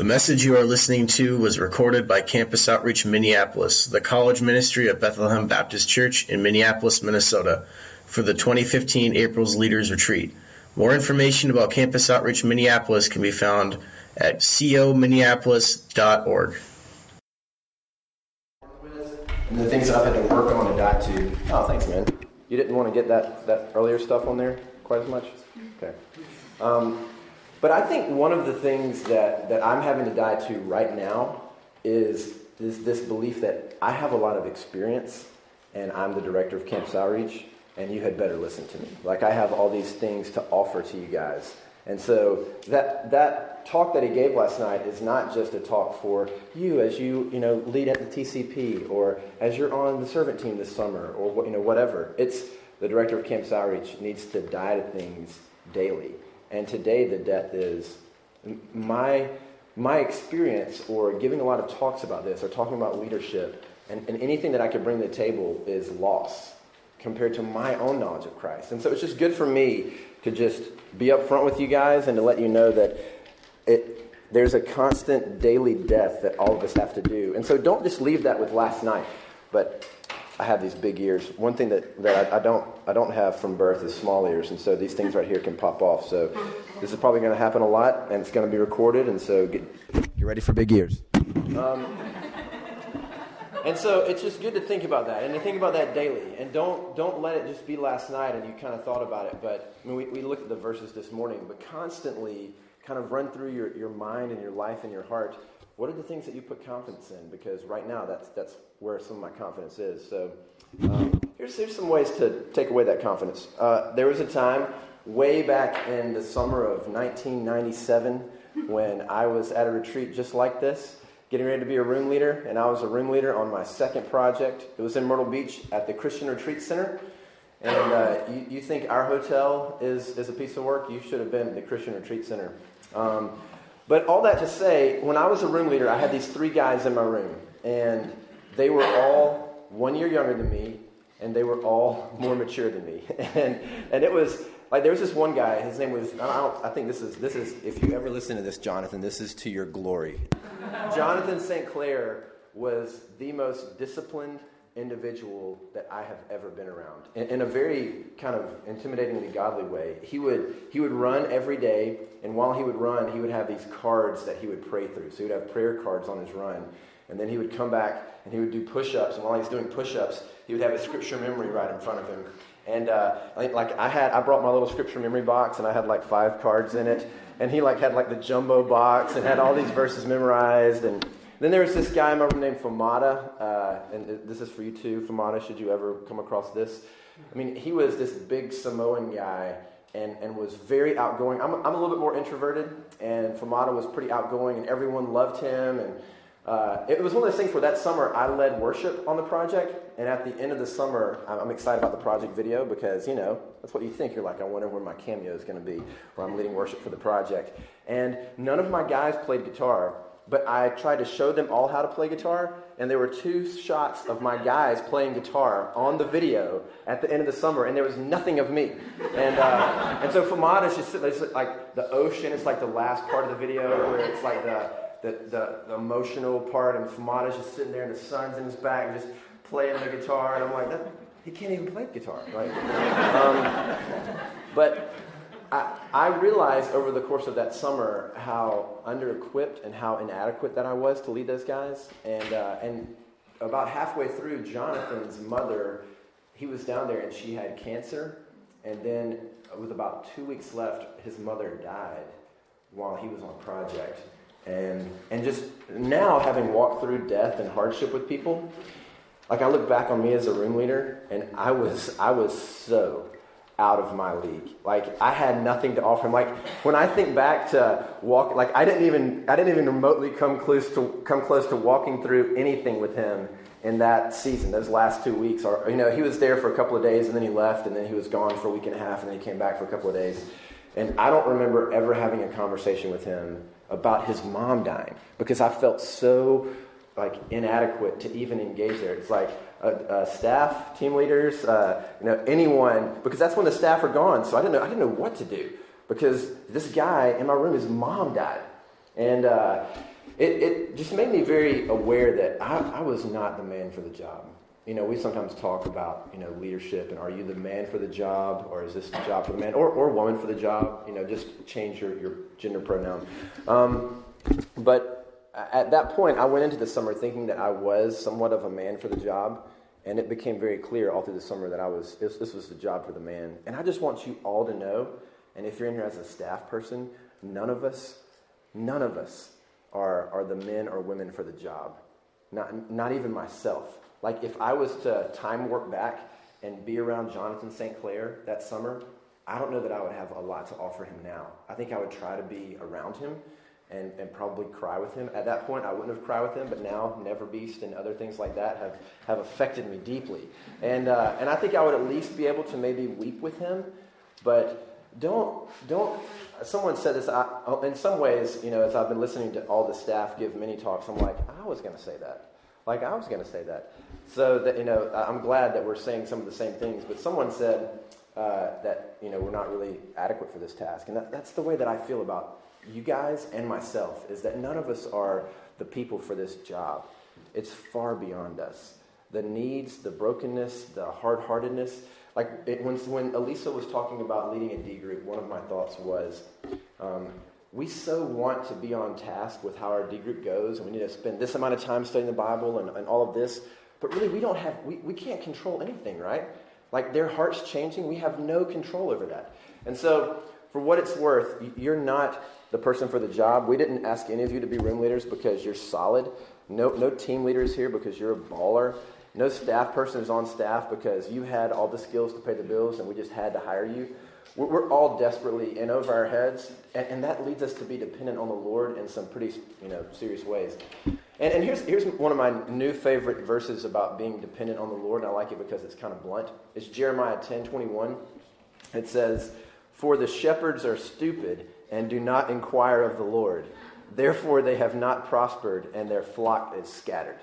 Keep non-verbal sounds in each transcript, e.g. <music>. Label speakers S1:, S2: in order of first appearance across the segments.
S1: The message you are listening to was recorded by Campus Outreach Minneapolis, the college ministry of Bethlehem Baptist Church in Minneapolis, Minnesota, for the 2015 April's Leaders Retreat. More information about Campus Outreach Minneapolis can be found at cominneapolis.org.
S2: And the things I've had to work on and dive to. Oh, thanks, man. You didn't want to get that, that earlier stuff on there quite as much? Okay. Um, but I think one of the things that, that I'm having to die to right now is this, this belief that I have a lot of experience and I'm the director of Campus Outreach and you had better listen to me. Like I have all these things to offer to you guys. And so that, that talk that he gave last night is not just a talk for you as you, you know, lead at the TCP or as you're on the servant team this summer or, you know, whatever. It's the director of Campus Outreach needs to die to things daily. And today the death is my, my experience or giving a lot of talks about this or talking about leadership and, and anything that I could bring to the table is loss compared to my own knowledge of Christ. And so it's just good for me to just be upfront with you guys and to let you know that it, there's a constant daily death that all of us have to do. And so don't just leave that with last night, but I have these big ears. One thing that, that I, I, don't I don't have from birth is small ears, and so these things right here can pop off. So this is probably going to happen a lot, and it's going to be recorded. And so get, get ready for big ears. Um, and so it's just good to think about that, and to think about that daily, and don't don't let it just be last night and you kind of thought about it. But I mean, we, we looked at the verses this morning, but constantly kind of run through your, your mind and your life and your heart what are the things that you put confidence in? Because right now, that's, that's where some of my confidence is. So um, here's, here's some ways to take away that confidence. Uh, there was a time way back in the summer of 1997 when I was at a retreat just like this, getting ready to be a room leader, and I was a room leader on my second project. It was in Myrtle Beach at the Christian Retreat Center. And uh, you, you, think our hotel is, is a piece of work? You should have been at the Christian Retreat Center. Um, but all that to say, when I was a room leader, I had these three guys in my room, and they were all one year younger than me, and they were all <laughs> more mature than me. <laughs> And, and it was like there was this one guy. His name was I, don't, I think this is this is if you ever listen to this, Jonathan, this is to your glory. <laughs> Jonathan St. Clair was the most disciplined individual that I have ever been around. In, in, a very kind of intimidatingly godly way. He would, he would run every day, and while he would run, he would have these cards that he would pray through. So he would have prayer cards on his run. And then he would come back and he would do push ups. And while he's doing push ups, he would have a scripture memory right in front of him. And uh, like I had, I brought my little scripture memory box, and I had like five cards in it. And he like had like the jumbo box and had all these verses memorized. And then there was this guy I remember named Famada, uh, and this is for you too, Famada, should you ever come across this. I mean, he was this big Samoan guy and, and was very outgoing. I'm, I'm a little bit more introverted, and Famada was pretty outgoing, and everyone loved him. And uh, it was one of those things where that summer I led worship on the project, and at the end of the summer, I'm excited about the project video because, you know, that's what you think. You're like, I wonder where my cameo is going to be, where I'm leading worship for the project. And none of my guys played guitar but I tried to show them all how to play guitar, and there were two shots of my guys playing guitar on the video at the end of the summer, and there was nothing of me. And, uh, and so Famada is just it's like the ocean is like the last part of the video where it's like the, the, the, the emotional part, and Famada's just sitting there, and the sun's in his back, and just playing the guitar, and I'm like, he can't even play guitar, right? Um, but I, realized over the course of that summer how under-equipped and how inadequate that I was to lead those guys. And, uh, and about halfway through, Jonathan's mother, he was down there and she had cancer. And then with about two weeks left, his mother died while he was on project. And, and just now, having walked through death and hardship with people, like I look back on me as a room leader, and I was, I was so out of my league. Like I had nothing to offer him. Like when I think back to walk, like I didn't even I didn't even remotely come close to come close to walking through anything with him in that season, those last two weeks. Or you know, he was there for a couple of days and then he left, and then he was gone for a week and a half, and then he came back for a couple of days. And I don't remember ever having a conversation with him about his mom dying because I felt so like inadequate to even engage there. It's like uh, uh, staff, team leaders, uh, you know, anyone, because that's when the staff are gone. So I didn't know, I didn't know what to do because this guy in my room, his mom died, and uh, it, it just made me very aware that I, I was not the man for the job. You know, we sometimes talk about, you know, leadership and are you the man for the job or is this the job for the man or, or woman for the job? You know, just change your, your gender pronoun. Um, but at that point, I went into the summer thinking that I was somewhat of a man for the job. And it became very clear all through the summer that I was, this, this was the job for the man. And I just want you all to know, and if you're in here as a staff person, none of us, none of us are, are the men or women for the job. Not, not even myself. Like if I was to time work back and be around Jonathan St. Clair that summer, I don't know that I would have a lot to offer him now. I think I would try to be around him and, and probably cry with him. At that point, I wouldn't have cried with him, but now Never Beast and other things like that have, have affected me deeply. And, uh, and I think I would at least be able to maybe weep with him, but don't, don't, someone said this, I, in some ways, you know, as I've been listening to all the staff give many talks, I'm like, I was going to say that. Like, I was going to say that. So that, you know, I'm glad that we're saying some of the same things, but someone said uh, that, you know, we're not really adequate for this task. And that, that's the way that I feel about you guys and myself is that none of us are the people for this job. It's far beyond us. The needs, the brokenness, the hard heartedness. Like it, when, when Elisa was talking about leading a D group, one of my thoughts was um, we so want to be on task with how our D group goes, and we need to spend this amount of time studying the Bible and, and all of this. But really, we don't have, we, we can't control anything, right? Like their hearts changing, we have no control over that. And so, for what it's worth, you're not the person for the job. We didn't ask any of you to be room leaders because you're solid. No, no team leaders here because you're a baller. No staff person is on staff because you had all the skills to pay the bills and we just had to hire you. We're, we're all desperately in over our heads, and, and, that leads us to be dependent on the Lord in some pretty you know, serious ways. And, and here's, here's one of my new favorite verses about being dependent on the Lord, and I like it because it's kind of blunt. It's Jeremiah 10 21. It says, For the shepherds are stupid and do not inquire of the Lord. Therefore, they have not prospered, and their flock is scattered.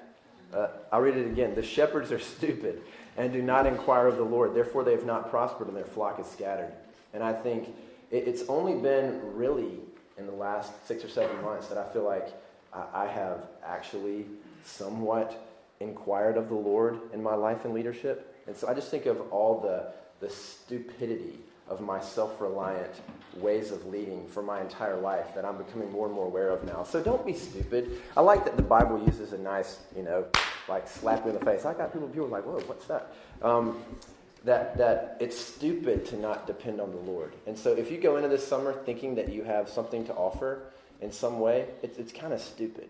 S2: Uh, I'll read it again. The shepherds are <laughs> stupid and do not inquire of the Lord. Therefore, they have not prospered, and their flock is scattered. And I think it, it's only been really in the last six or seven months that I feel like I, I have actually somewhat inquired of the Lord in my life and leadership. And so I just think of all the, the stupidity of my self reliant ways of leading for my entire life that I'm becoming more and more aware of now. So don't be stupid. I like that the Bible uses a nice, you know, like slap in the face. I got people, people like, whoa, what's that? Um, that, that it's stupid to not depend on the Lord. And so if you go into this summer thinking that you have something to offer in some way, it's, it's kind of stupid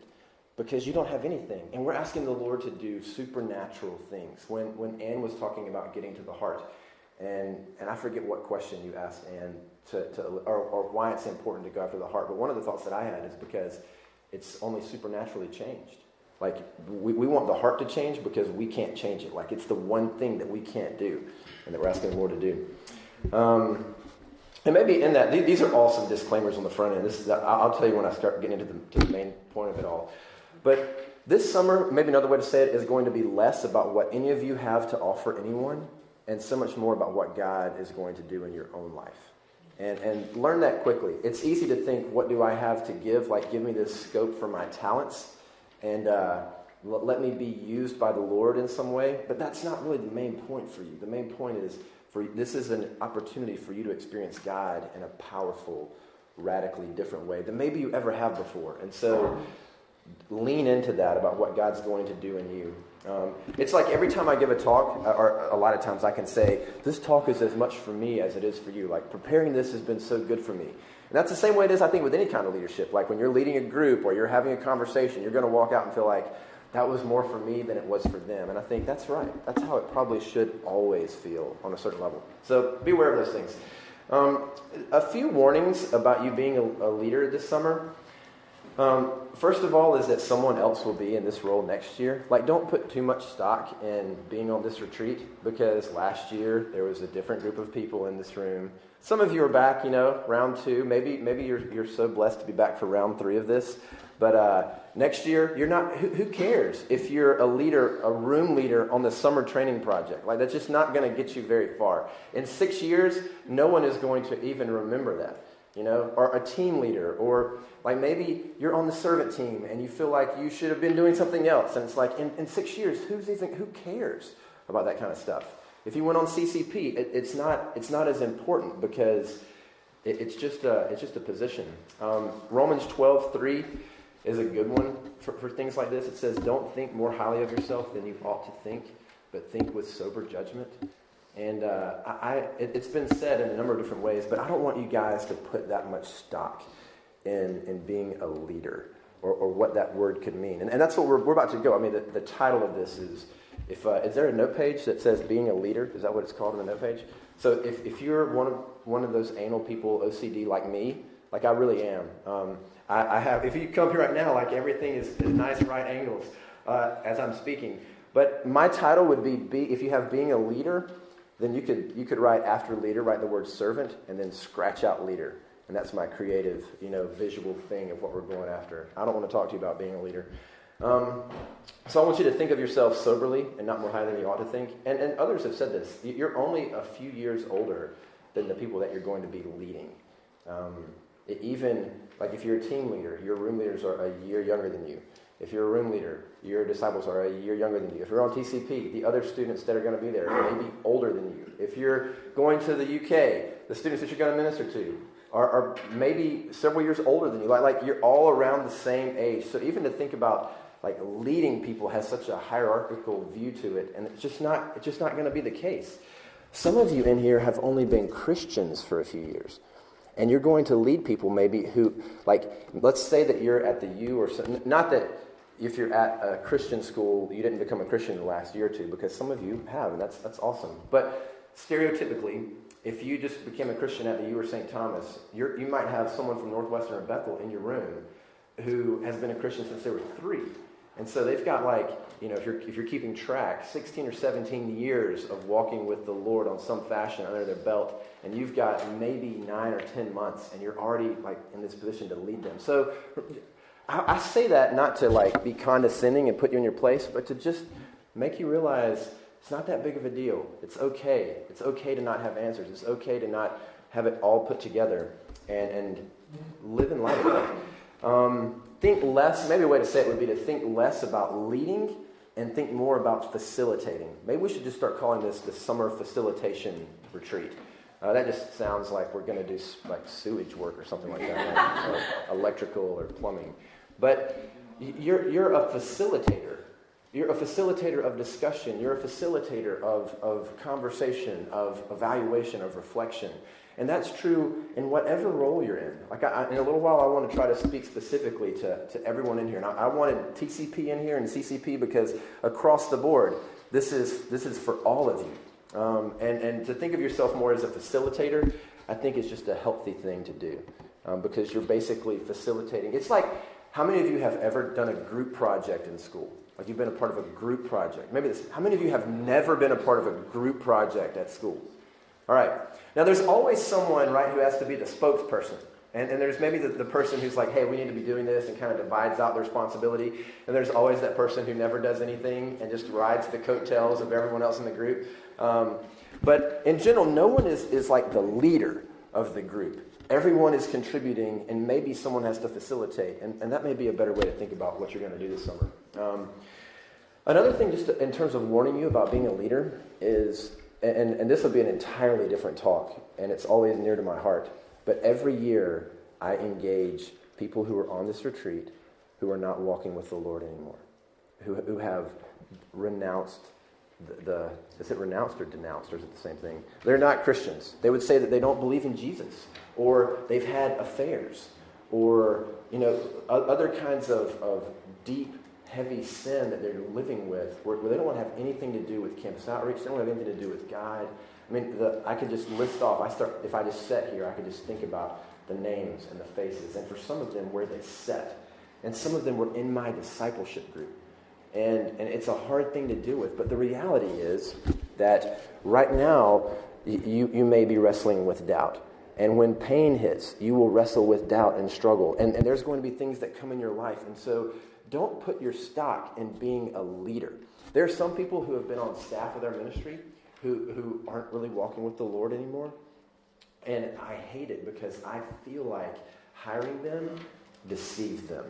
S2: because you don't have anything. And we're asking the Lord to do supernatural things. When, when Anne was talking about getting to the heart, and, and I forget what question you asked Anne to, to or, or why it's important to go after the heart. But one of the thoughts that I had is because it's only supernaturally changed. Like, we, we want the heart to change because we can't change it. Like, it's the one thing that we can't do and that we're asking the Lord to do. Um, and maybe in that, these are all some disclaimers on the front end. This is, I'll tell you when I start getting into the, the main point of it all. But this summer, maybe another way to say it is going to be less about what any of you have to offer anyone and so much more about what God is going to do in your own life. And, and learn that quickly. It's easy to think, what do I have to give? Like, give me this scope for my talents and uh, l- let me be used by the Lord in some way. But that's not really the main point for you. The main point is for this is an opportunity for you to experience God in a powerful, radically different way than maybe you ever have before. And so lean into that about what God's going to do in you. Um, it's like every time I give a talk, uh, or a lot of times I can say, this talk is as much for me as it is for you. Like preparing this has been so good for me. And that's the same way it is, I think, with any kind of leadership. Like when you're leading a group or you're having a conversation, you're going to walk out and feel like, that was more for me than it was for them. And I think that's right. That's how it probably should always feel on a certain level. So be aware of those things. Um, a few warnings about you being a, a leader this summer. Um, first of all, is that someone else will be in this role next year. Like, don't put too much stock in being on this retreat because last year there was a different group of people in this room. Some of you are back, you know, round two. Maybe, maybe you're, you're so blessed to be back for round three of this. But uh, next year, you're not. Who, who, cares if you're a leader, a room leader on the summer training project? Like that's just not going to get you very far. In six years, no one is going to even remember that. You know, or a team leader, or like maybe you're on the servant team and you feel like you should have been doing something else. And it's like, in, in six years, who's even, who cares about that kind of stuff? If you went on CCP, it, it's, not, it's not as important because it, it's, just a, it's just a position. Um, Romans 12, 3 is a good one for, for things like this. It says, Don't think more highly of yourself than you ought to think, but think with sober judgment. And uh, I, it, has been said in a number of different ways, but I don't want you guys to put that much stock in, in being a leader or, or what that word could mean. And, and that's what we're, we're about to go. I mean, the, the title of this is if, uh, is there a note page that says being a leader? Is that what it's called in the note page? So if, if you're one of, one of those anal people, OCD like me, like I really am, um, I, I, have, if you come here right now, like everything is, is nice right angles uh, as I'm speaking. But my title would be, be, if you have being a leader, then you could, you could write after leader, write the word servant, and then scratch out leader. And that's my creative, you know, visual thing of what we're going after. I don't want to talk to you about being a leader. Um, so I want you to think of yourself soberly and not more highly than you ought to think. And, and others have said this. You're only a few years older than the people that you're going to be leading. Um, even, like if you're a team leader, your room leaders are a year younger than you. If you're a room leader, your disciples are a year younger than you. If you're on TCP, the other students that are going to be there may be older than you. If you're going to the UK, the students that you're going to minister to are, are maybe several years older than you. Like, like you're all around the same age. So even to think about like leading people has such a hierarchical view to it, and it's just not it's just not going to be the case. Some of you in here have only been Christians for a few years. And you're going to lead people maybe who, like, let's say that you're at the U or something. Not that if you're at a Christian school, you didn't become a Christian in the last year or two, because some of you have, and that's, that's awesome. But stereotypically, if you just became a Christian at the U or St. Thomas, you might have someone from Northwestern or Bethel in your room who has been a Christian since they were three. And so they've got like, you know, if you're, if you're keeping track, 16 or 17 years of walking with the Lord on some fashion under their belt, and you've got maybe nine or 10 months, and you're already like in this position to lead them. So I, say that not to like be condescending and put you in your place, but to just make you realize it's not that big of a deal. It's okay. It's okay to not have answers. It's okay to not have it all put together and, and live in light of that. Um, think less, maybe a way to say it would be to think less about leading and think more about facilitating. Maybe we should just start calling this the summer facilitation retreat. Uh, that just sounds like we're going to do like sewage work or something like that, or <laughs> electrical or plumbing. But you're, you're a facilitator. You're a facilitator of discussion. You're a facilitator of, of conversation, of evaluation, of reflection. And that's true in whatever role you're in. Like, I, in a little while, I want to try to speak specifically to, to everyone in here. And I, I wanted TCP in here and CCP because across the board, this is, this is for all of you. Um, and, and to think of yourself more as a facilitator, I think is just a healthy thing to do um, because you're basically facilitating. It's like how many of you have ever done a group project in school? Like you've been a part of a group project. Maybe this. How many of you have never been a part of a group project at school? All right. Now there's always someone, right, who has to be the spokesperson. And, and there's maybe the, the person who's like, hey, we need to be doing this and kind of divides out the responsibility. And there's always that person who never does anything and just rides the coattails of everyone else in the group. Um, but in general, no one is, is like the leader of the group everyone is contributing, and maybe someone has to facilitate. And, and that may be a better way to think about what you're going to do this summer. Um, another thing, just to, in terms of warning you about being a leader, is, and, and this will be an entirely different talk, and it's always near to my heart, but every year I engage people who are on this retreat who are not walking with the Lord anymore, who, who have renounced the, the, is it renounced or denounced, or is it the same thing? They're not Christians. They would say that they don't believe in Jesus or they've had affairs, or you know other kinds of, of deep, heavy sin that they're living with, where, where, they don't want to have anything to do with campus outreach. They don't have anything to do with God. I mean, the, I could just list off. I start if I just sat here, I could just think about the names and the faces, and for some of them, where they sat, and some of them were in my discipleship group. And, and it's a hard thing to deal with. But the reality is that right now, you, you may be wrestling with doubt. And when pain hits, you will wrestle with doubt and struggle. And, and there's going to be things that come in your life. And so don't put your stock in being a leader. There are some people who have been on staff with our ministry who, who aren't really walking with the Lord anymore. And I hate it because I feel like hiring them deceives them.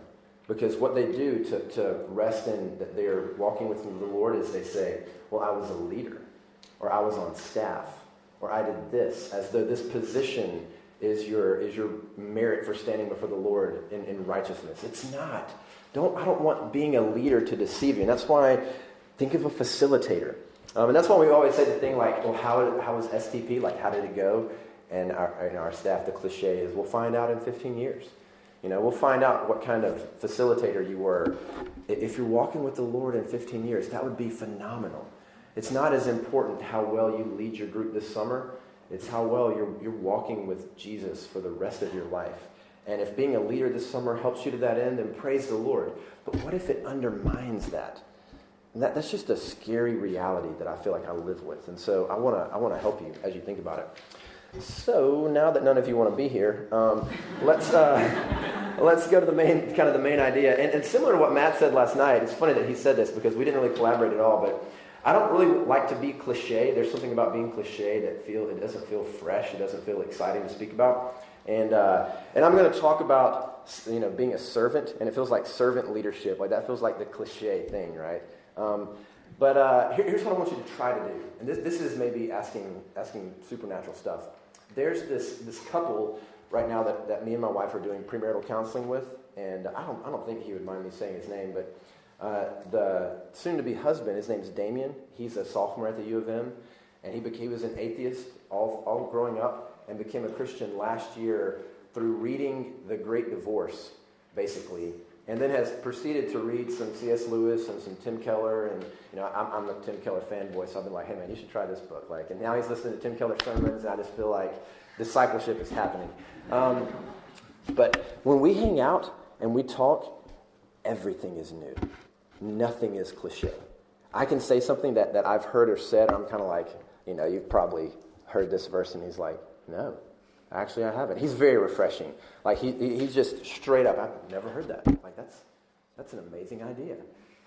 S2: Because what they do to, to rest in that they're walking with the Lord is they say, Well, I was a leader, or I was on staff, or I did this, as though this position is your, is your merit for standing before the Lord in, in righteousness. It's not. Don't, I don't want being a leader to deceive you. And that's why think of a facilitator. Um, and that's why we always say the thing like, well, how, how was STP? Like, how did it go? And our, and our staff, the cliche is, we'll find out in 15 years. You know, we'll find out what kind of facilitator you were. If you're walking with the Lord in 15 years, that would be phenomenal. It's not as important how well you lead your group this summer. It's how well you're, you're walking with Jesus for the rest of your life. And if being a leader this summer helps you to that end, then praise the Lord. But what if it undermines that? that that's just a scary reality that I feel like I live with. And so I want to I wanna help you as you think about it. So now that none of you want to be here, um, let's, uh, <laughs> let's go to the main, kind of the main idea. And, and similar to what Matt said last night, it's funny that he said this because we didn't really collaborate at all, but I don't really like to be cliche. There's something about being cliche that feel it doesn't feel fresh. It doesn't feel exciting to speak about. And uh, and I'm going to talk about you know being a servant, and it feels like servant leadership. Like that feels like the cliche thing, right? Um, but uh, here, here's what I want you to try to do. And this this is maybe asking asking supernatural stuff. There's this this couple right now that, that me and my wife are doing premarital counseling with, and I don't I don't think he would mind me saying his name, but uh, the soon to be husband, his name's Damien. He's a sophomore at the U of M, and he, became, he was an atheist all, all growing up and became a Christian last year through reading The Great Divorce, basically. And then has proceeded to read some C.S. Lewis and some Tim Keller. And, you know, I'm, I'm a Tim Keller fanboy, so I've been like, hey, man, you should try this book. Like, and now he's listening to Tim Keller sermons, and I just feel like discipleship is happening. Um, but when we hang out and we talk, everything is new nothing is cliche. I can say something that, that I've heard or said, I'm kind of like, you know, you've probably heard this verse, and he's like, no, actually, I haven't. He's very refreshing. Like, he, he's just straight up, I've never heard that. Like, that's, that's an amazing idea.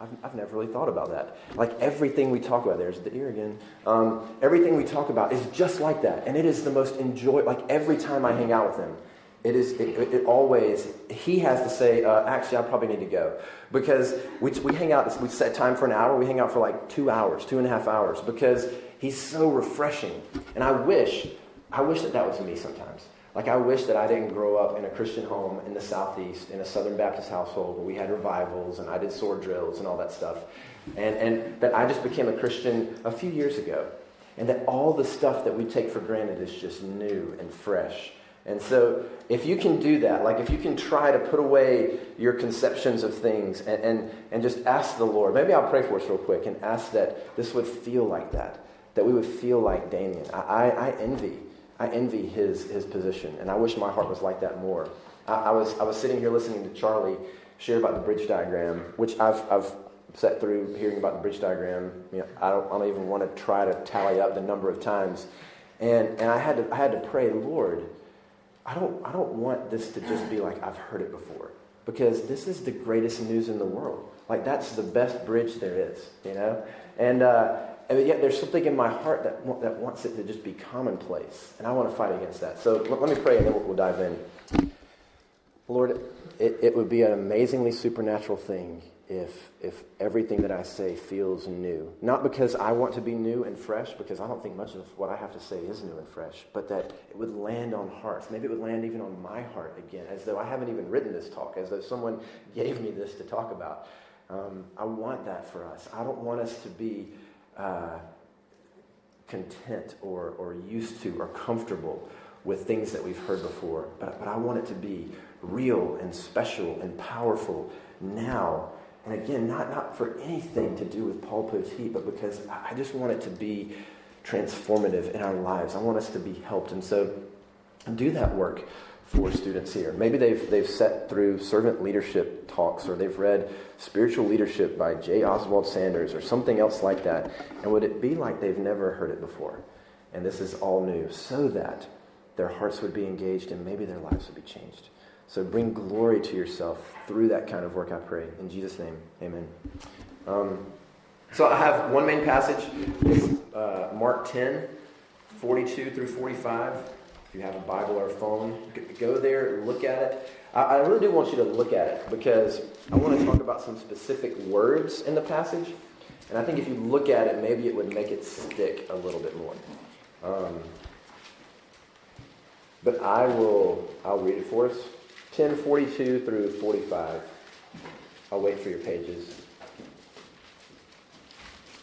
S2: I've, I've never really thought about that. Like, everything we talk about, there's the ear again. Um, everything we talk about is just like that. And it is the most enjoy, like, every time I hang out with him, it is it, it, always he has to say uh, actually i probably need to go. Because we, we hang out we set time for an hour we hang out for like two hours two and a half hours. Because he's so refreshing. And i wish i wish that that was me sometimes. Like i wish that i didn't grow up in a christian home in the southeast in a southern baptist household where we had revivals and i did sword drills and all that stuff. And, and that i just became a christian a few years ago. And that all the stuff that we take for granted is just new and fresh and so, if you can do that, like if you can try to put away your conceptions of things and, and, and just ask the Lord, maybe I'll pray for us real quick and ask that this would feel like that, that we would feel like Damien. I, I, I envy. I envy his, his position, and I wish my heart was like that more. I, I, was, I was sitting here listening to Charlie share about the bridge diagram, which I've, I've sat through hearing about the bridge diagram. You know, I, don't, I don't even want to try to tally up the number of times. And, and I, had to, I had to pray, Lord, I don't, I don't want this to just be like I've heard it before because this is the greatest news in the world. Like that's the best bridge there is, you know. And uh, and yet there's something in my heart that that wants it to just be commonplace, and I want to fight against that. So let, let me pray, and then we'll, we'll dive in. Lord, it, it would be an amazingly supernatural thing if, if everything that I say feels new. Not because I want to be new and fresh, because I don't think much of what I have to say is new and fresh, but that it would land on hearts. Maybe it would land even on my heart again, as though I haven't even written this talk, as though someone <laughs> gave me this to talk about. Um, I want that for us. I don't want us to be uh, content or, or used to or comfortable with things that we've heard before, but, but I want it to be real and special and powerful now and again, not, not for anything to do with Paul Poteet, but because I just want it to be transformative in our lives. I want us to be helped. And so do that work for students here. Maybe they've, they've sat through servant leadership talks or they've read Spiritual Leadership by J. Oswald Sanders or something else like that. And would it be like they've never heard it before? And this is all new so that their hearts would be engaged and maybe their lives would be changed. So bring glory to yourself through that kind of work, I pray. In Jesus' name, amen. Um, so I have one main passage. Uh, Mark 10, 42 through 45. If you have a Bible or a phone, go there, look at it. I really do want you to look at it because I want to talk about some specific words in the passage. And I think if you look at it, maybe it would make it stick a little bit more. Um, but I will, I'll read it for us. 1042 through 45. I'll wait for your pages.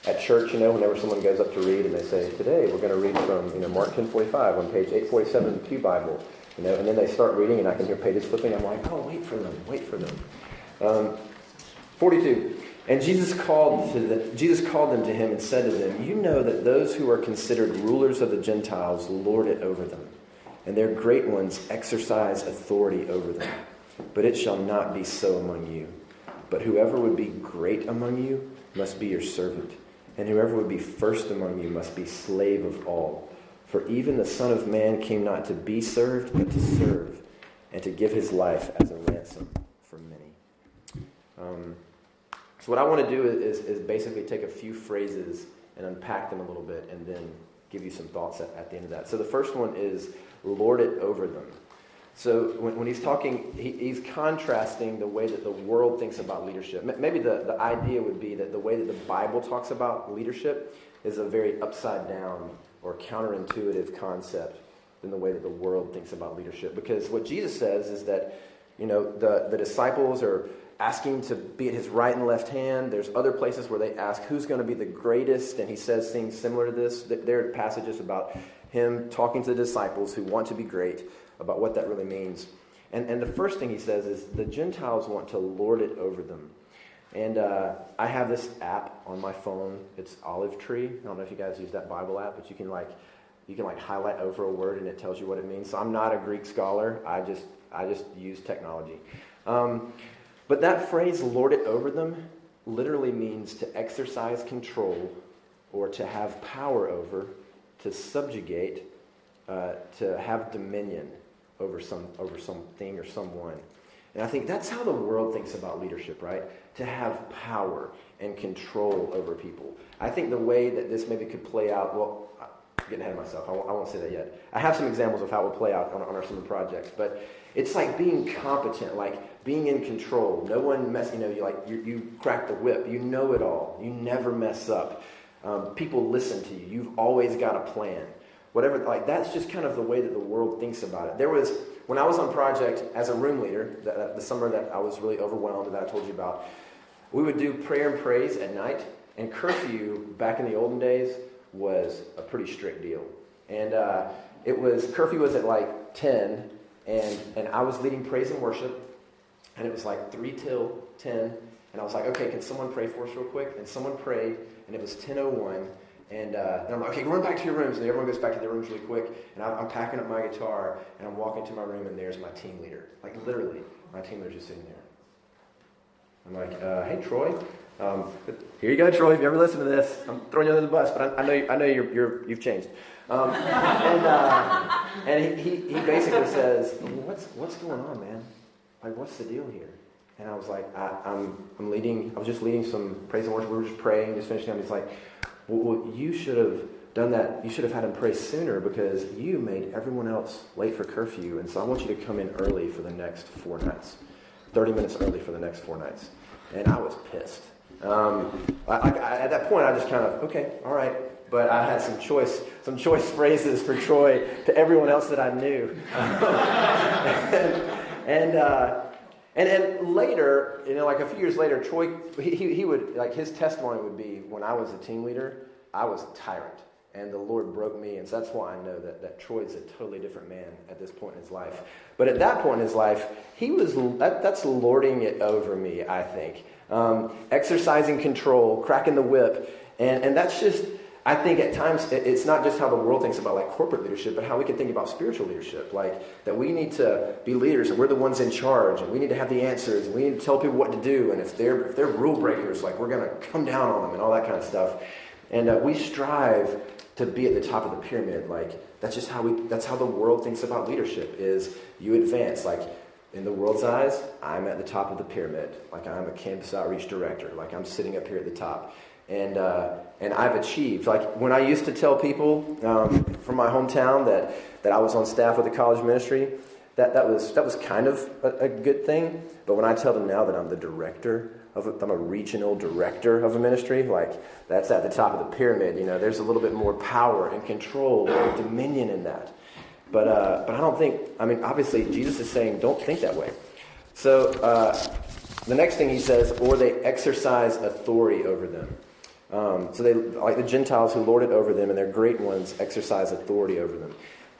S2: At church, you know, whenever someone goes up to read and they say, today we're going to read from, you know, Mark 1045 on page 847 of the Pew Bible, you know, and then they start reading and I can hear pages flipping. I'm like, oh, wait for them, wait for them. Um, 42. And Jesus called, to the, Jesus called them to him and said to them, You know that those who are considered rulers of the Gentiles lord it over them, and their great ones exercise authority over them. But it shall not be so among you. But whoever would be great among you must be your servant and whoever would be first among you must be slave of all. For even the Son of Man came not to be served, but to serve, and to give his life as a ransom for many. Um, so, what I want to do is, is basically take a few phrases and unpack them a little bit, and then give you some thoughts at, at the end of that. So, the first one is lord it over them. So when, when he's talking, he, he's contrasting the way that the world thinks about leadership. Maybe the, the idea would be that the way that the Bible talks about leadership is a very upside down or counterintuitive concept than the way that the world thinks about leadership. Because what Jesus says is that, you know, the, the disciples are asking to be at his right and left hand. There's other places where they ask who's going to be the greatest, and he says things similar to this. There are passages about him talking to the disciples who want to be great about what that really means. And, and the first thing he says is the Gentiles want to lord it over them. And uh, I have this app on my phone. It's Olive Tree. I don't know if you guys use that Bible app, but you can like you can like highlight over a word and it tells you what it means. So I'm not a Greek scholar. I just I just use technology. Um, but that phrase "lord it over them" literally means to exercise control or to have power over, to subjugate, uh, to have dominion over some over something or someone. And I think that's how the world thinks about leadership, right? To have power and control over people. I think the way that this maybe could play out, well, I'm getting ahead of myself. I won't, I won't say that yet. I have some examples of how it will play out on, on our summer projects, but it's like being competent, like being in control. No one mess, you know, you like you, you crack the whip. You know it all. You never mess up. Um, people listen to you. You've always got a plan whatever, like that's just kind of the way that the world thinks about it. There was, when I was on project as a room leader, that, the summer that I was really overwhelmed that I told you about, we would do prayer and praise at night, and curfew back in the olden days was a pretty strict deal. And uh, it was, curfew was at like 10, and, and I was leading praise and worship, and it was like 3 till 10, and I was like, okay, can someone pray for us real quick? And someone prayed, and it was 10.01, and, uh, and I'm like, okay, run back to your rooms. And everyone goes back to their rooms really quick. And I'm, I'm, packing up my guitar, and I'm walking to my room, and there's my team leader. Like, literally, my team leader's just sitting there. I'm like, uh, hey, Troy. Um, here you go, Troy. If you ever listen to this, I'm throwing you under the bus, but I, I know, you, I know you're, you're, you've changed. Um, and uh, and he, he, he basically says, what's, what's going on, man? Like, what's the deal here? And I was like, I, am I'm, I'm leading, I was just leading some praise and worship. We were just praying, just finishing up. He's like, well, you should have done that. You should have had him pray sooner because you made everyone else late for curfew. And so I want you to come in early for the next four nights, 30 minutes early for the next four nights. And I was pissed. Um, I, I, at that point, I just kind of, okay, all right. But I had some choice, some choice phrases for Troy to everyone else that I knew. and, <laughs> and uh, and then later, you know, like a few years later, Troy, he, he would, like his testimony would be when I was a team leader, I was a tyrant. And the Lord broke me. And so that's why I know that, that Troy's a totally different man at this point in his life. But at that point in his life, he was, that, that's lording it over me, I think. Um, exercising control, cracking the whip. And, and that's just, I think at times it's not just how the world thinks about like corporate leadership, but how we can think about spiritual leadership. Like that we need to be leaders and we're the ones in charge and we need to have the answers and we need to tell people what to do. And if they're, if they're rule breakers, like we're going to come down on them and all that kind of stuff. And uh, we strive to be at the top of the pyramid. Like that's just how we, that's how the world thinks about leadership is you advance. Like in the world's eyes, I'm at the top of the pyramid. Like I'm a campus outreach director. Like I'm sitting up here at the top. and uh, and I've achieved. Like when I used to tell people um, from my hometown that that I was on staff with the college ministry, that that was that was kind of a, a good thing. But when I tell them now that I'm the director of a, I'm a regional director of a ministry, like that's at the top of the pyramid. You know, there's a little bit more power and control and dominion in that. But uh, but I don't think. I mean, obviously, Jesus is saying don't think that way. So uh, the next thing he says, or they exercise authority over them. Um, so they, like the Gentiles who lord it over them, and their great ones exercise authority over them.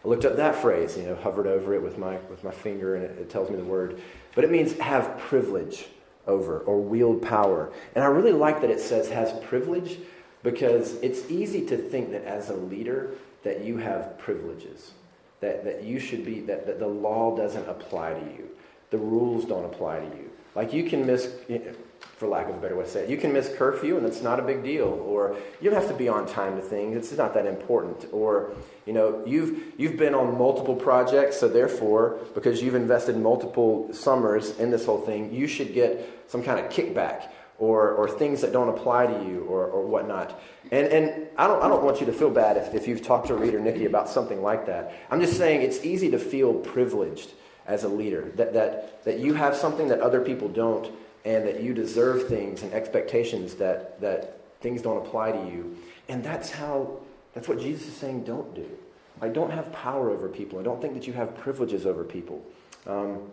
S2: I looked up that phrase, you know, hovered over it with my with my finger, and it, it tells me the word. But it means have privilege over or wield power. And I really like that it says has privilege because it's easy to think that as a leader that you have privileges, that, that you should be, that, that the law doesn't apply to you, the rules don't apply to you. Like you can miss, for lack of a better way to say it. You can miss curfew and it's not a big deal. Or you don't have to be on time to things. It's not that important. Or, you know, you've, you've been on multiple projects, so therefore, because you've invested multiple summers in this whole thing, you should get some kind of kickback or, or things that don't apply to you or, or whatnot. And, and I, don't, I don't want you to feel bad if, if you've talked to Reed or Nikki about something like that. I'm just saying it's easy to feel privileged as a leader, that, that, that you have something that other people don't and that you deserve things and expectations that, that things don't apply to you. And that's how, that's what Jesus is saying don't do. I don't have power over people. I don't think that you have privileges over people. Um,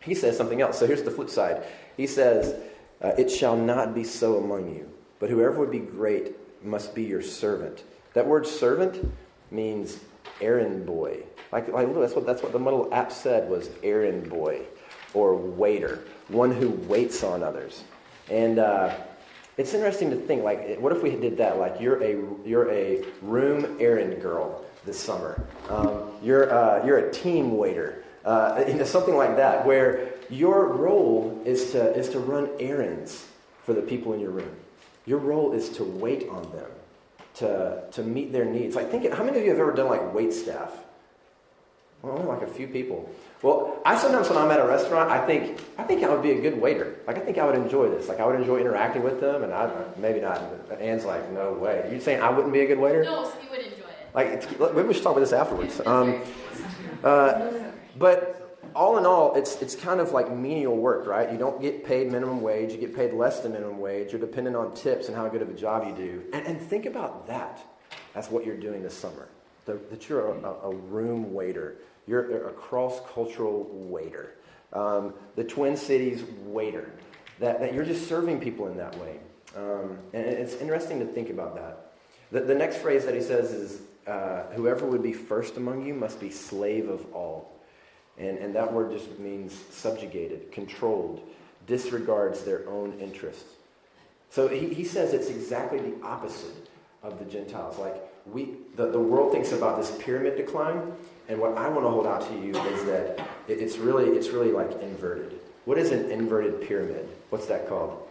S2: he says something else. So here's the flip side. He says, uh, It shall not be so among you, but whoever would be great must be your servant. That word servant means errand boy. Like, like that's, what, that's what the little app said was errand boy or waiter one who waits on others. And uh, it's interesting to think, like, what if we did that? Like, you're a, you're a room errand girl this summer. Um, you're, uh, you're a team waiter. Uh, you know, something like that, where your role is to, is to run errands for the people in your room. Your role is to wait on them, to, to meet their needs. Like, think, how many of you have ever done like wait staff? Well, only like a few people. Well, I sometimes when I'm at a restaurant, I think I think I would be a good waiter. Like I think I would enjoy this. Like I would enjoy interacting with them, and I maybe not. But Anne's like, no way. You're you saying I wouldn't be a good waiter?
S3: No, so you would enjoy it.
S2: Like maybe we should talk about this afterwards. Um, uh, but all in all, it's it's kind of like menial work, right? You don't get paid minimum wage. You get paid less than minimum wage. You're dependent on tips and how good of a job you do. And, and think about that. That's what you're doing this summer. The, that you're a, a room waiter you're a cross cultural waiter, um, the Twin Cities waiter, that, that you're just serving people in that way. Um, and it's interesting to think about that. The, the next phrase that he says is, uh, Whoever would be first among you must be slave of all. And, and that word just means subjugated, controlled, disregards their own interests. So he, he says it's exactly the opposite of the Gentiles. Like, we, the, the world thinks about this pyramid decline, and what I want to hold out to you is that it's really, it's really like inverted. What is an inverted pyramid? What's that called?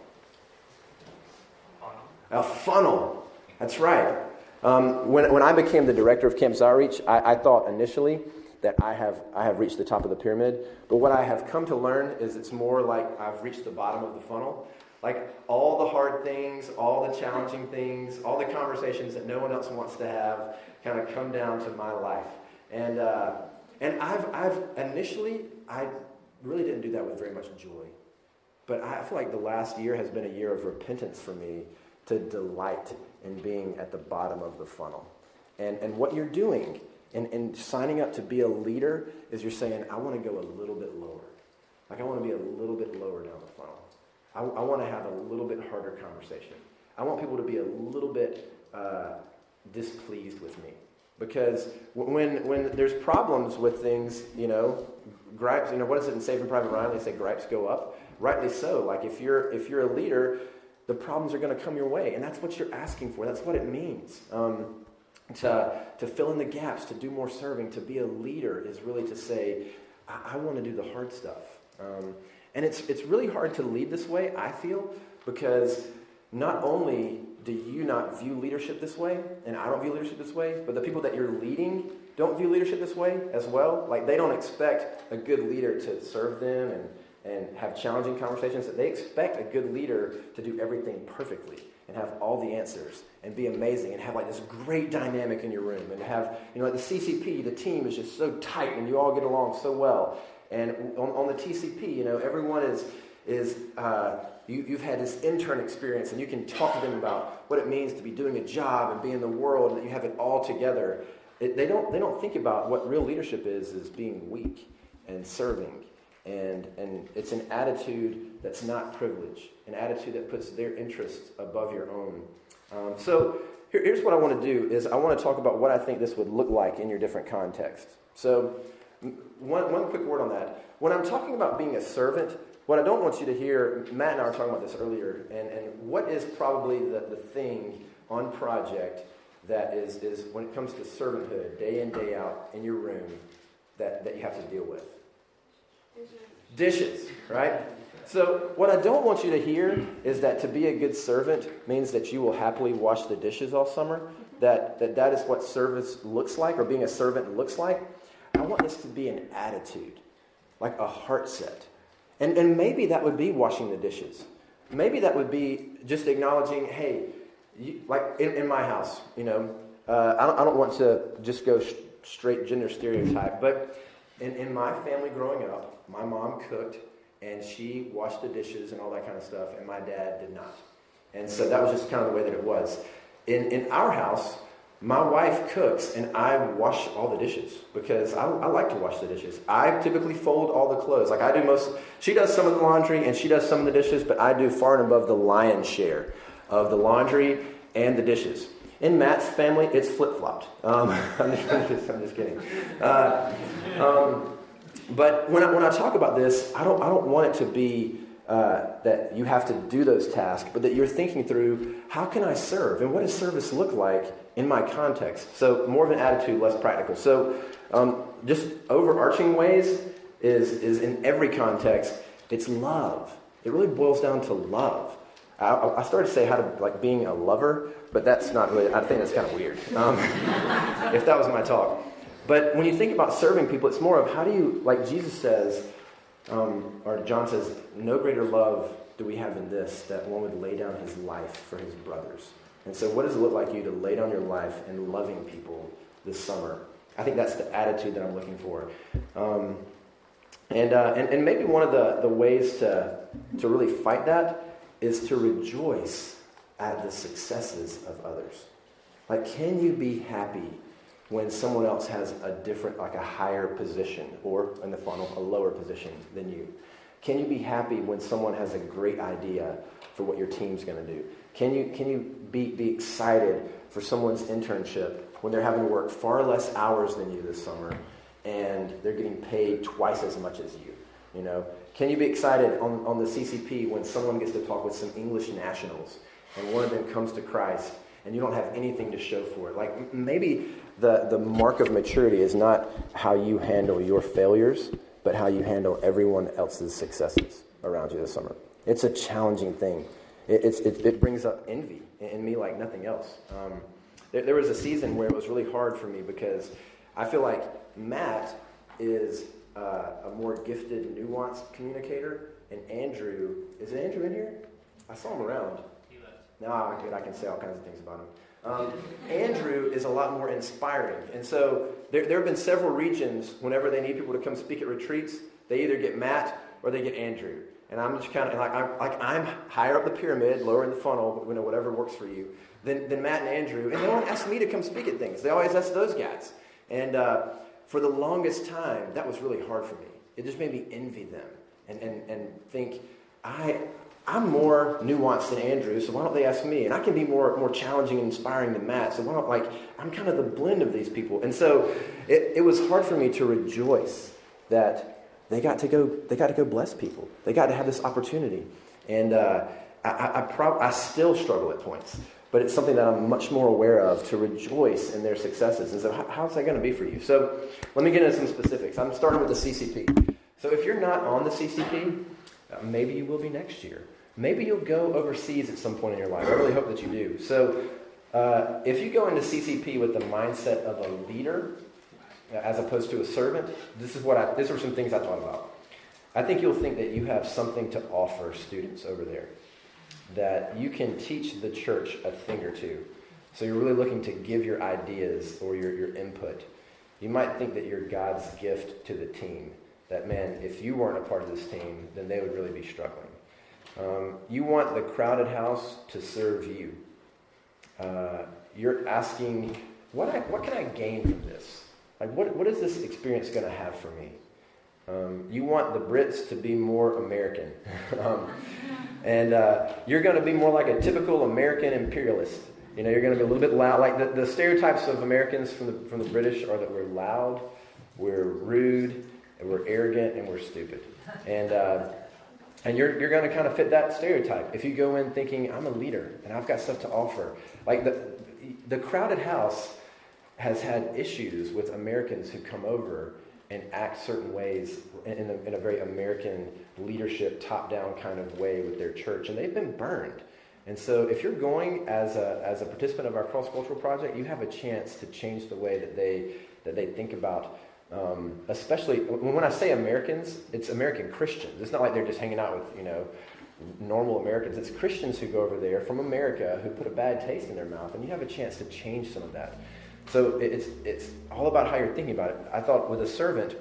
S2: A funnel. That's right. Um, when, when I became the director of Campus Outreach, I, I thought initially that I have, I have reached the top of the pyramid. But what I have come to learn is it's more like I've reached the bottom of the funnel. Like all the hard things, all the challenging things, all the conversations that no one else wants to have kind of come down to my life. And, uh, and I've, I've initially, I really didn't do that with very much joy. But I feel like the last year has been a year of repentance for me to delight in being at the bottom of the funnel. And, and what you're doing in, in signing up to be a leader is you're saying, I want to go a little bit lower. Like, I want to be a little bit lower down the funnel. I, I want to have a little bit harder conversation. I want people to be a little bit uh, displeased with me. Because when, when there's problems with things, you know, gripes, you know, what is it in Saving Private Ryan? They say gripes go up. Rightly so. Like if you're, if you're a leader, the problems are going to come your way. And that's what you're asking for. That's what it means. Um, to, to fill in the gaps, to do more serving, to be a leader is really to say, I, I want to do the hard stuff. Um, and it's, it's really hard to lead this way, I feel, because not only do you not view leadership this way, and I don't view leadership this way, but the people that you're leading don't view leadership this way as well. Like they don't expect a good leader to serve them and, and have challenging conversations, they expect a good leader to do everything perfectly and have all the answers and be amazing and have like this great dynamic in your room and have, you know, like the CCP, the team is just so tight and you all get along so well. And on, on the TCP, you know, everyone is, is uh, you, you've had this intern experience and you can talk to them about what it means to be doing a job and be in the world and that you have it all together. It, they, don't, they don't think about what real leadership is, is being weak and serving. And, and it's an attitude that's not privilege, an attitude that puts their interests above your own. Um, so here, here's what I want to do is I want to talk about what I think this would look like in your different contexts. So one, one quick word on that. When I'm talking about being a servant, what I don't want you to hear, Matt and I were talking about this earlier, and, and what is probably the, the thing on project that is, is when it comes to servanthood, day in, day out, in your room, that, that you have to deal with? Dishes. Dishes, right? So, what I don't want you to hear is that to be a good servant means that you will happily wash the dishes all summer, that that, that is what service looks like, or being a servant looks like. I want this to be an attitude, like a heart set. And, and maybe that would be washing the dishes. Maybe that would be just acknowledging, hey, you, like in, in, my house, you know, uh, I, don't, I don't want to just go sh- straight gender stereotype, but in, in my family growing up, my mom cooked and she washed the dishes and all that kind of stuff, and my dad did not. And so that was just kind of the way that it was. In, in our house, my wife cooks and I wash all the dishes because I, I, like to wash the dishes. I typically fold all the clothes. Like I do most, she does some of the laundry and she does some of the dishes, but I do far and above the lion's share of the laundry and the dishes. In Matt's family, it's flip flopped. Um, <laughs> I'm, just, I'm just kidding. Uh, um, but when I, when I talk about this, I don't, I don't want it to be uh, that you have to do those tasks, but that you're thinking through how can I serve and what does service look like in my context. So more of an attitude, less practical. So um, just overarching ways is is in every context. It's love. It really boils down to love. I, I started to say how to like being a lover, but that's not really. I think that's kind of weird. Um, <laughs> if that was my talk. But when you think about serving people, it's more of how do you like Jesus says um, or John says, No greater love do we have in this, that one would lay down his life for his brothers. And so, what does it look like you to lay down your life in loving people this summer? I think that's the attitude that I'm looking for. Um, and, uh, and, and maybe one of the, the ways to, to really fight that is to rejoice at the successes of others. Like, can you be happy when someone else has a different, like a higher position, or in the funnel, a lower position than you? Can you be happy when someone has a great idea for what your team's going to do? Can you, can you be, be excited for someone's internship when they're having to work far less hours than you this summer and they're getting paid twice as much as you? You know, can you be excited on, on the CCP when someone gets to talk with some English nationals and one of them comes to Christ and you don't have anything to show for it? Like maybe the, the mark of maturity is not how you handle your failures, but how you handle everyone else's successes around you this summer. It's a challenging thing. It, it, it brings up envy in me like nothing else. Um, there, there was a season where it was really hard for me because I feel like Matt is uh, a more gifted, nuanced communicator, and Andrew is it Andrew in here? I saw him around. He left. No, good. I can say all kinds of things about him. Um, Andrew is a lot more inspiring. And so there, there have been several regions, whenever they need people to come speak at retreats, they either get Matt or they get Andrew. And I'm just kind of like I'm, like I'm higher up the pyramid, lower in the funnel, you know, whatever works for you, than, than Matt and Andrew. And they don't ask me to come speak at things. They always ask those guys. And uh, for the longest time, that was really hard for me. It just made me envy them and, and, and think, I, I'm more nuanced than Andrew, so why don't they ask me? And I can be more, more challenging and inspiring than Matt, so why don't, like, I'm kind of the blend of these people. And so it, it was hard for me to rejoice that they got to go, they got to go bless people. They got to have this opportunity. And uh, I, I, prob- I still struggle at points, but it's something that I'm much more aware of to rejoice in their successes. And so, how, how's that going to be for you? So, let me get into some specifics. I'm starting with the CCP. So, if you're not on the CCP, uh, maybe you will be next year. Maybe you'll go overseas at some point in your life. I really hope that you do. So, uh, if you go into CCP with the mindset of a leader uh, as opposed to a servant, this is what I, these are some things I thought about. I think you'll think that you have something to offer students over there, that you can teach the church a thing or two. So you're really looking to give your ideas or your, your input. You might think that you're God's gift to the team. That, man, if you weren't a part of this team, then they would really be struggling. Um, you want the crowded house to serve you. Uh, you're asking, what, I, what can I gain from this? Like, what, what is this experience going to have for me? Um, you want the Brits to be more American. <laughs> um, and uh, you're going to be more like a typical American imperialist. You know, you're going to be a little bit loud. Like the, the stereotypes of Americans from the, from the British are that we're loud, we're rude, and we're arrogant, and we're stupid. And, uh, and you're, you're going to kind of fit that stereotype. If you go in thinking, I'm a leader and I've got stuff to offer. Like the, the crowded house has had issues with Americans who come over and act certain ways in a, in a very American leadership, top down kind of way with their church, and they've been burned. And so, if you're going as a, as a participant of our cross cultural project, you have a chance to change the way that they, that they think about, um, especially when I say Americans, it's American Christians. It's not like they're just hanging out with, you know, normal Americans. It's Christians who go over there from America who put a bad taste in their mouth, and you have a chance to change some of that. So it's, it's all about how you're thinking about it. I thought with a servant,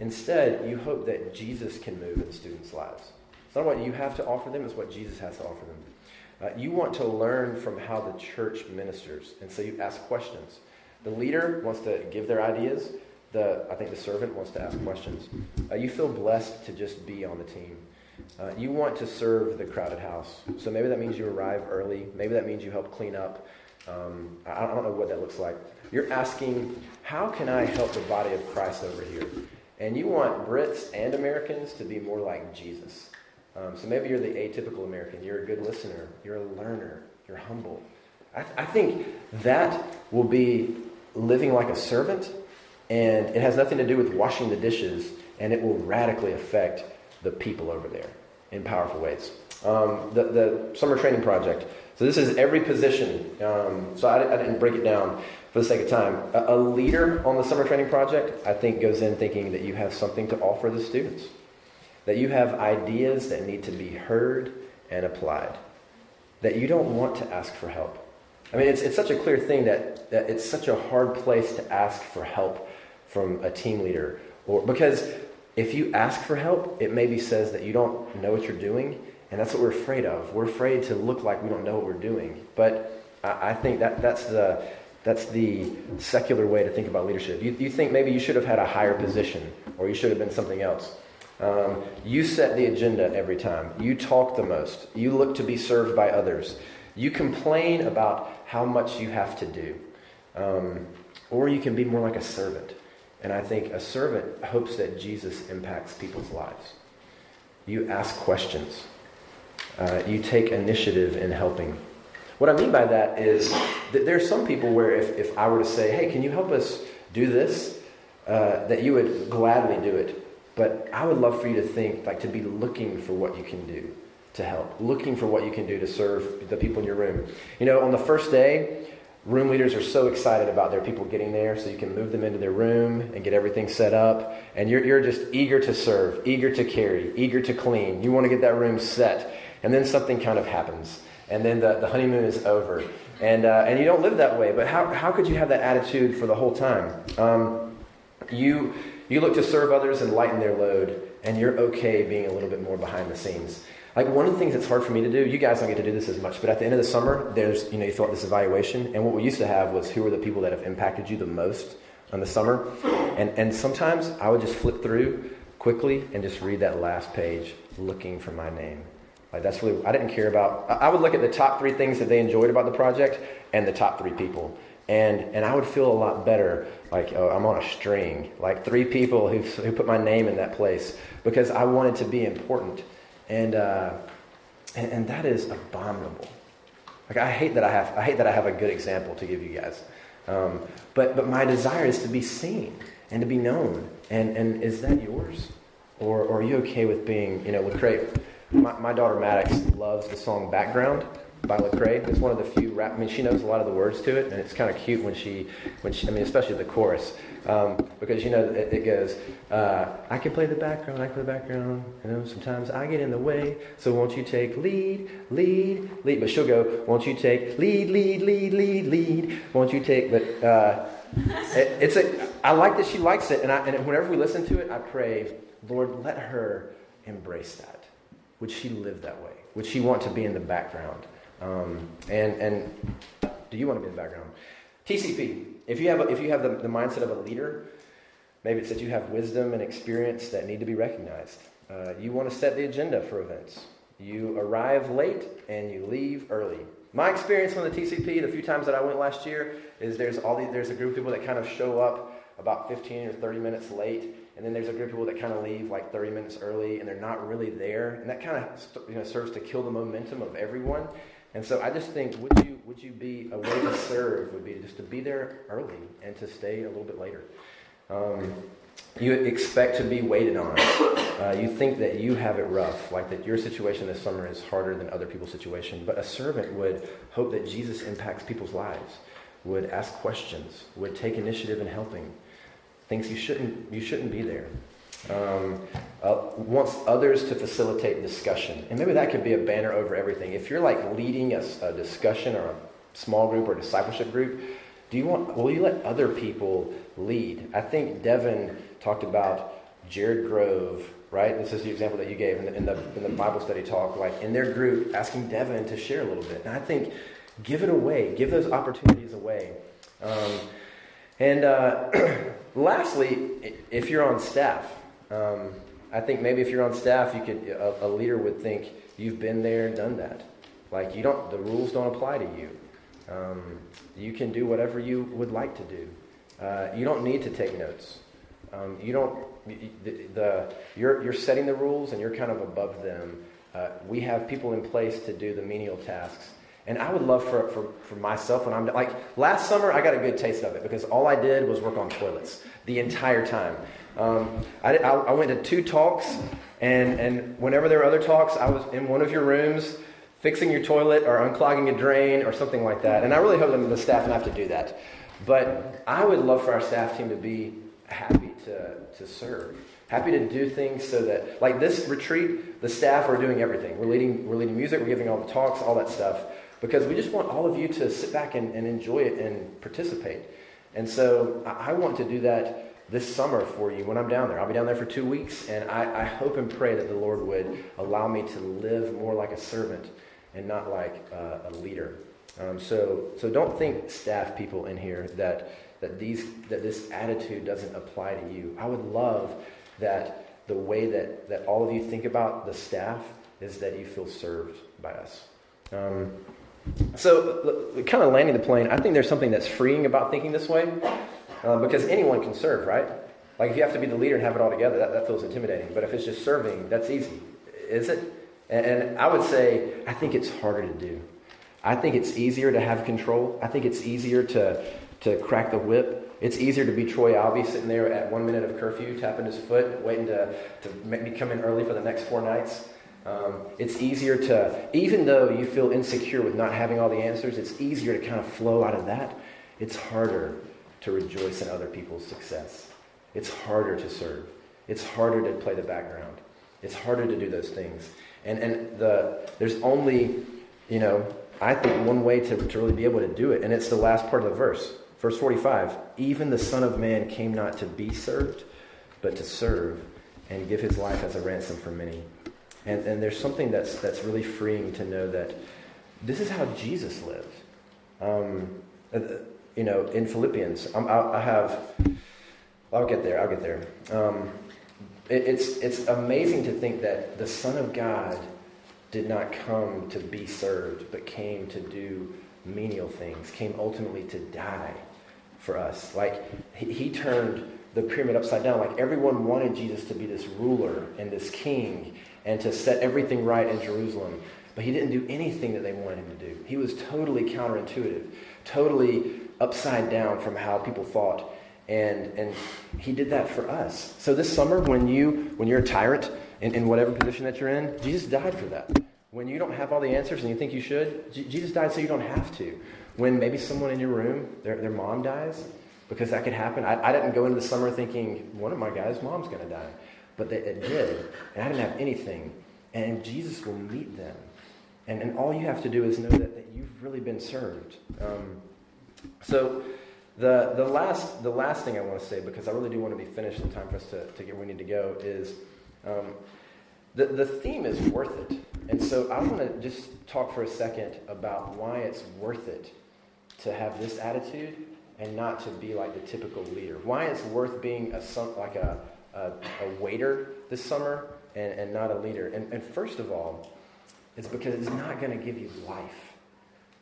S2: instead, you hope that Jesus can move in students' lives. It's not what you have to offer them, it's what Jesus has to offer them. Uh, you want to learn from how the church ministers, and so you ask questions. The leader wants to give their ideas. The, I think the servant wants to ask questions. Uh, you feel blessed to just be on the team. Uh, you want to serve the crowded house. So maybe that means you arrive early. Maybe that means you help clean up. Um, I, I don't know what that looks like. You're asking, how can I help the body of Christ over here? And you want Brits and Americans to be more like Jesus. Um, so maybe you're the atypical American. You're a good listener. You're a learner. You're humble. I, th- I think that will be living like a servant, and it has nothing to do with washing the dishes, and it will radically affect the people over there in powerful ways. Um, the, the summer training project. So this is every position. Um, so I, I, didn't break it down for the sake of time. A, a, leader on the summer training project, I think, goes in thinking that you have something to offer the students, that you have ideas that need to be heard and applied, that you don't want to ask for help. I mean, it's, it's such a clear thing that, that it's such a hard place to ask for help from a team leader, or because if you ask for help, it maybe says that you don't know what you're doing, and that's what we're afraid of. We're afraid to look like we don't know what we're doing. But I, I think that that's the that's the secular way to think about leadership. You, you think maybe you should have had a higher position, or you should have been something else. Um, you set the agenda every time. You talk the most. You look to be served by others. You complain about how much you have to do. Um, or you can be more like a servant. And I think a servant hopes that Jesus impacts people's lives. You ask questions, uh, you take initiative in helping. What I mean by that is that there are some people where if, if I were to say, hey, can you help us do this? Uh, that you would gladly do it. But I would love for you to think, like, to be looking for what you can do to help, looking for what you can do to serve the people in your room. You know, on the first day, room leaders are so excited about their people getting there so you can move them into their room and get everything set up. And you're, you're just eager to serve eager to carry eager to clean. You want to get that room set. And then something kind of happens. And then the, the honeymoon is over. And, uh, and you don't live that way but how, how could you have that attitude for the whole time? Um, you, you look to serve others and lighten their load and you're okay being a little bit more behind the scenes like one of the things that's hard for me to do, you guys don't get to do this as much, but at the end of the summer, there's, you know, you fill out this evaluation, and what we used to have was who are the people that have impacted you the most in the summer. And, and sometimes I would just flip through quickly and just read that last page looking for my name. Like that's really, I didn't care about, I would look at the top three things that they enjoyed about the project and the top three people. And, and I would feel a lot better, like oh, I'm on a string, like three people who, who put my name in that place because I wanted to be important. And, uh, and, and that is abominable. Like I hate that I have I hate that I have a good example to give you guys. Um, but but my desire is to be seen and to be known. And and is that yours? Or, or are you okay with being, you know, with great my, my daughter Maddox loves the song Background. By Lecrae. It's one of the few rap. I mean, she knows a lot of the words to it, and it's kind of cute when she, when she. I mean, especially the chorus, um, because you know it, it goes. Uh, I can play the background. I can play the background. You know, sometimes I get in the way. So won't you take lead, lead, lead? But she'll go. Won't you take lead, lead, lead, lead, lead? Won't you take? But uh, it, it's a. I like that she likes it, and I, and whenever we listen to it, I pray, Lord, let her embrace that. Would she live that way? Would she want to be in the background? Um, and, and do you want to be in the background? TCP, if you have, a, if you have the, the mindset of a leader, maybe it's that you have wisdom and experience that need to be recognized. Uh, you want to set the agenda for events. You arrive late and you leave early. My experience from the TCP, the few times that I went last year, is there's all there's a group of people that kind of show up about 15 or 30 minutes late, and then there's a group of people that kind of leave like 30 minutes early, and they're not really there, and that kind of you know serves to kill the momentum of everyone. And so I just think, would you would you be a way to serve would be just to be there early and to stay a little bit later. Um, you expect to be waited on. Uh, you think that you have it rough, like that your situation this summer is harder than other people's situation. But a servant would hope that Jesus impacts people's lives, would ask questions, would take initiative in helping. Thinks you shouldn't you shouldn't be there um, uh, wants others to facilitate discussion. And maybe that could be a banner over everything. If you're like leading a, a discussion or a small group or discipleship group, do you want, will you let other people lead? I think Devin talked about Jared Grove, right? This is the example that you gave in the, in the, in the Bible study talk, like in their group, asking Devin to share a little bit. And I think give it away, give those opportunities away. Um, and uh, <clears throat> lastly, if you're on staff, um, I think maybe if you're on staff, you could a, a, leader would think you've been there and done that. Like you don't, the rules don't apply to you. Um, you can do whatever you would like to do. Uh, you don't need to take notes. Um, you don't. The, the, you're you're setting the rules and you're kind of above them. Uh, we have people in place to do the menial tasks. And I would love for, for, for myself when I'm like last summer, I got a good taste of it because all I did was work on toilets the entire time. Um, I, I, I, went to two talks, and, and whenever there were other talks, I was in one of your rooms fixing your toilet or unclogging a drain or something like that. And I really hope that the staff don't have to do that. But I would love for our staff team to be happy to, to serve, happy to do things so that, like this retreat, the staff are doing everything. We're leading, we're leading music, we're giving all the talks, all that stuff, because we just want all of you to sit back and, and enjoy it and participate. And so I, I want to do that this summer for you when I'm down there. I'll be down there for two weeks, and I, I, hope and pray that the Lord would allow me to live more like a servant and not like uh, a leader. Um, so, so don't think, staff people in here, that that these that this attitude doesn't apply to you. I would love that the way that that all of you think about the staff is that you feel served by us. Um, so, kind of landing the plane, I think there's something that's freeing about thinking this way. Um, because anyone can serve, right? Like if you have to be the leader and have it all together, that, that feels intimidating. But if it's just serving, that's easy. Is it? And, and I would say, I think it's harder to do. I think it's easier to have control. I think it's easier to, to crack the whip. It's easier to be Troy Alvey sitting there at one minute of curfew, tapping his foot, waiting to, to make me come in early for the next four nights. Um, it's easier to, even though you feel insecure with not having all the answers, it's easier to kind of flow out of that. It's harder to rejoice in other people's success. It's harder to serve. It's harder to play the background. It's harder to do those things. And, and the, there's only, you know, I think one way to, to really be able to do it, and it's the last part of the verse. Verse 45 Even the Son of Man came not to be served, but to serve and give his life as a ransom for many. And, and there's something that's, that's really freeing to know that this is how Jesus lived. Um, you know, in Philippians, I'm, i have, I'll get there, I'll get there. Um, it, it's, it's amazing to think that the Son of God did not come to be served, but came to do menial things, came ultimately to die for us. Like, he, he turned the pyramid upside down. Like, everyone wanted Jesus to be this ruler and this king and to set everything right in Jerusalem. But he didn't do anything that they wanted him to do. He was totally counterintuitive, totally upside down from how people thought. And, and he did that for us. So this summer, when, you, when you're a tyrant in, in whatever position that you're in, Jesus died for that. When you don't have all the answers and you think you should, J- Jesus died so you don't have to. When maybe someone in your room, their, their mom dies, because that could happen. I, I didn't go into the summer thinking, one of my guys' mom's going to die. But they, it did. And I didn't have anything. And Jesus will meet them. And, and all you have to do is know that, that you've really been served. Um, so the, the, last, the last thing I want to say, because I really do want to be finished in time for us to, to get where we need to go, is um, the, the theme is worth it. And so I want to just talk for a second about why it's worth it to have this attitude and not to be like the typical leader. Why it's worth being a like a, a, a waiter this summer and, and not a leader. And, and first of all, it's because it's not going to give you life.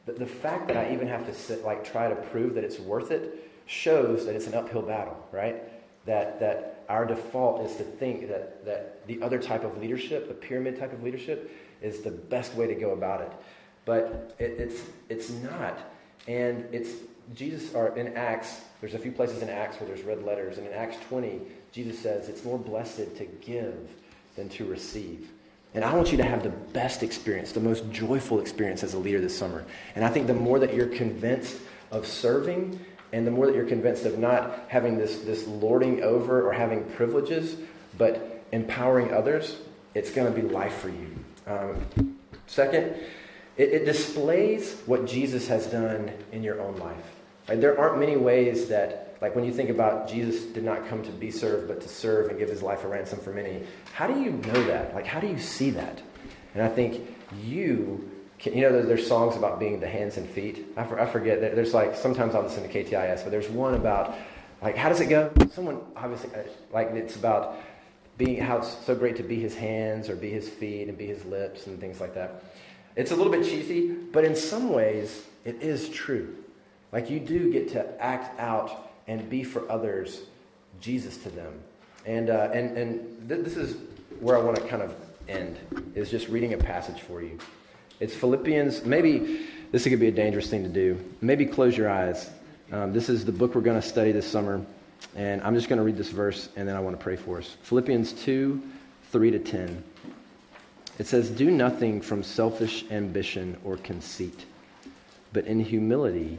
S2: The, the fact that I even have to sit, like, try to prove that it's worth it shows that it's an uphill battle, right? That, that our default is to think that, that the other type of leadership, the pyramid type of leadership, is the best way to go about it. But it, it's, it's not. And it's Jesus, or in Acts, there's a few places in Acts where there's red letters. And in Acts 20, Jesus says it's more blessed to give than to receive. And I want you to have the best experience, the most joyful experience as a leader this summer. And I think the more that you're convinced of serving and the more that you're convinced of not having this, this lording over or having privileges, but empowering others, it's going to be life for you. Um, second, it, it, displays what Jesus has done in your own life. Right? There aren't many ways that, like when you think about Jesus did not come to be served, but to serve and give his life a ransom for many. How do you know that? Like, how do you see that? And I think you can, you know, there's songs about being the hands and feet. I, for, I forget. There's like, sometimes I'll listen to KTIS, but there's one about, like, how does it go? Someone, obviously, uh, like, it's about being, how it's so great to be his hands or be his feet and be his lips and things like that. It's a little bit cheesy, but in some ways, it is true. Like you do get to act out and be for others Jesus to them. And, uh, and, and th- this is where I want to kind of end, is just reading a passage for you. It's Philippians. Maybe this could be a dangerous thing to do. Maybe close your eyes. Um, this is the book we're going to study this summer. And I'm just going to read this verse, and then I want to pray for us. Philippians 2 3 to 10. It says, Do nothing from selfish ambition or conceit, but in humility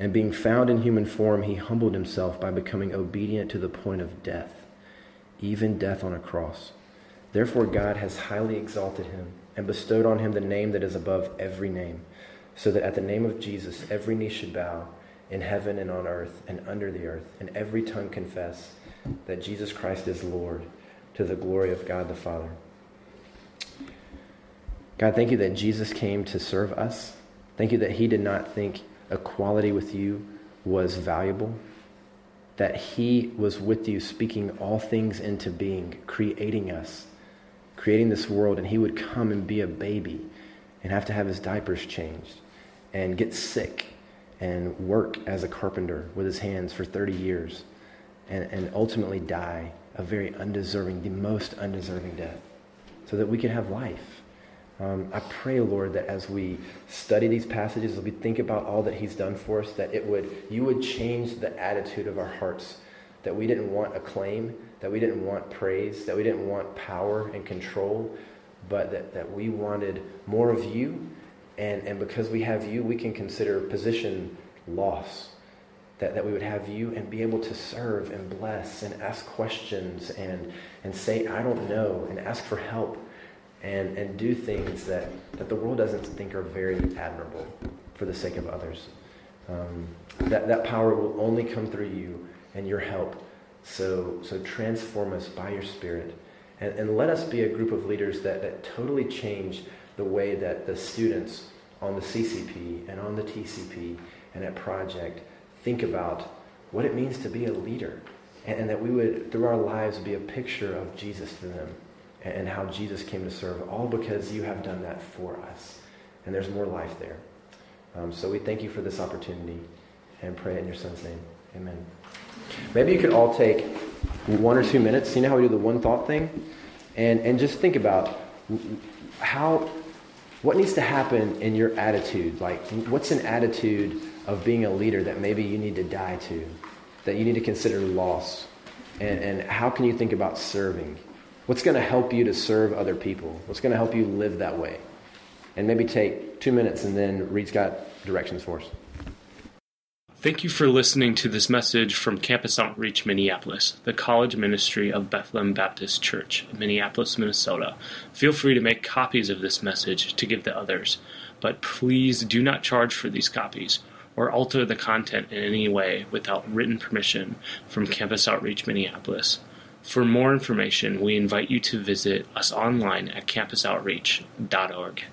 S2: and being found in human form, he humbled himself by becoming obedient to the point of death, even death on a cross. Therefore, God has highly exalted him and bestowed on him the name that is above every name, so that at the name of Jesus every knee should bow in heaven and on earth and under the earth, and every tongue confess that Jesus Christ is Lord to the glory of God the Father. God, thank you that Jesus came to serve us. Thank you that he did not think equality with you was valuable, that He was with you, speaking all things into being, creating us, creating this world, and He would come and be a baby and have to have his diapers changed and get sick and work as a carpenter with his hands for 30 years and, and ultimately die a very undeserving, the most undeserving death, so that we could have life. Um, I pray, Lord, that as we study these passages, as we think about all that He's done for us, that it would you would change the attitude of our hearts. That we didn't want acclaim, that we didn't want praise, that we didn't want power and control, but that, that we wanted more of you. And, and because we have you, we can consider position loss. That, that we would have you and be able to serve and bless and ask questions and, and say, I don't know, and ask for help and, and do things that, that the world doesn't think are very admirable for the sake of others. Um, that, that power will only come through you and your help. So, so transform us by your Spirit. And, and let us be a group of leaders that, that totally change the way that the students on the CCP and on the TCP and at Project think about what it means to be a leader. And, and that we would, through our lives, be a picture of Jesus to them and how Jesus came to serve, all because you have done that for us. And there's more life there. Um, so we thank you for this opportunity and pray in your son's name. Amen. Maybe you could all take one or two minutes. You know how we do the one thought thing? And, and just think about how, what needs to happen in your attitude? Like, what's an attitude of being a leader that maybe you need to die to, that you need to consider loss? And, and how can you think about serving? What's going to help you to serve other people? What's going to help you live that way? And maybe take two minutes and then Reed's got directions for us.
S3: Thank you for listening to this message from Campus Outreach Minneapolis, the college ministry of Bethlehem Baptist Church, Minneapolis, Minnesota. Feel free to make copies of this message to give to others, but please do not charge for these copies or alter the content in any way without written permission from Campus Outreach Minneapolis. For more information, we invite you to visit us online at campusoutreach.org.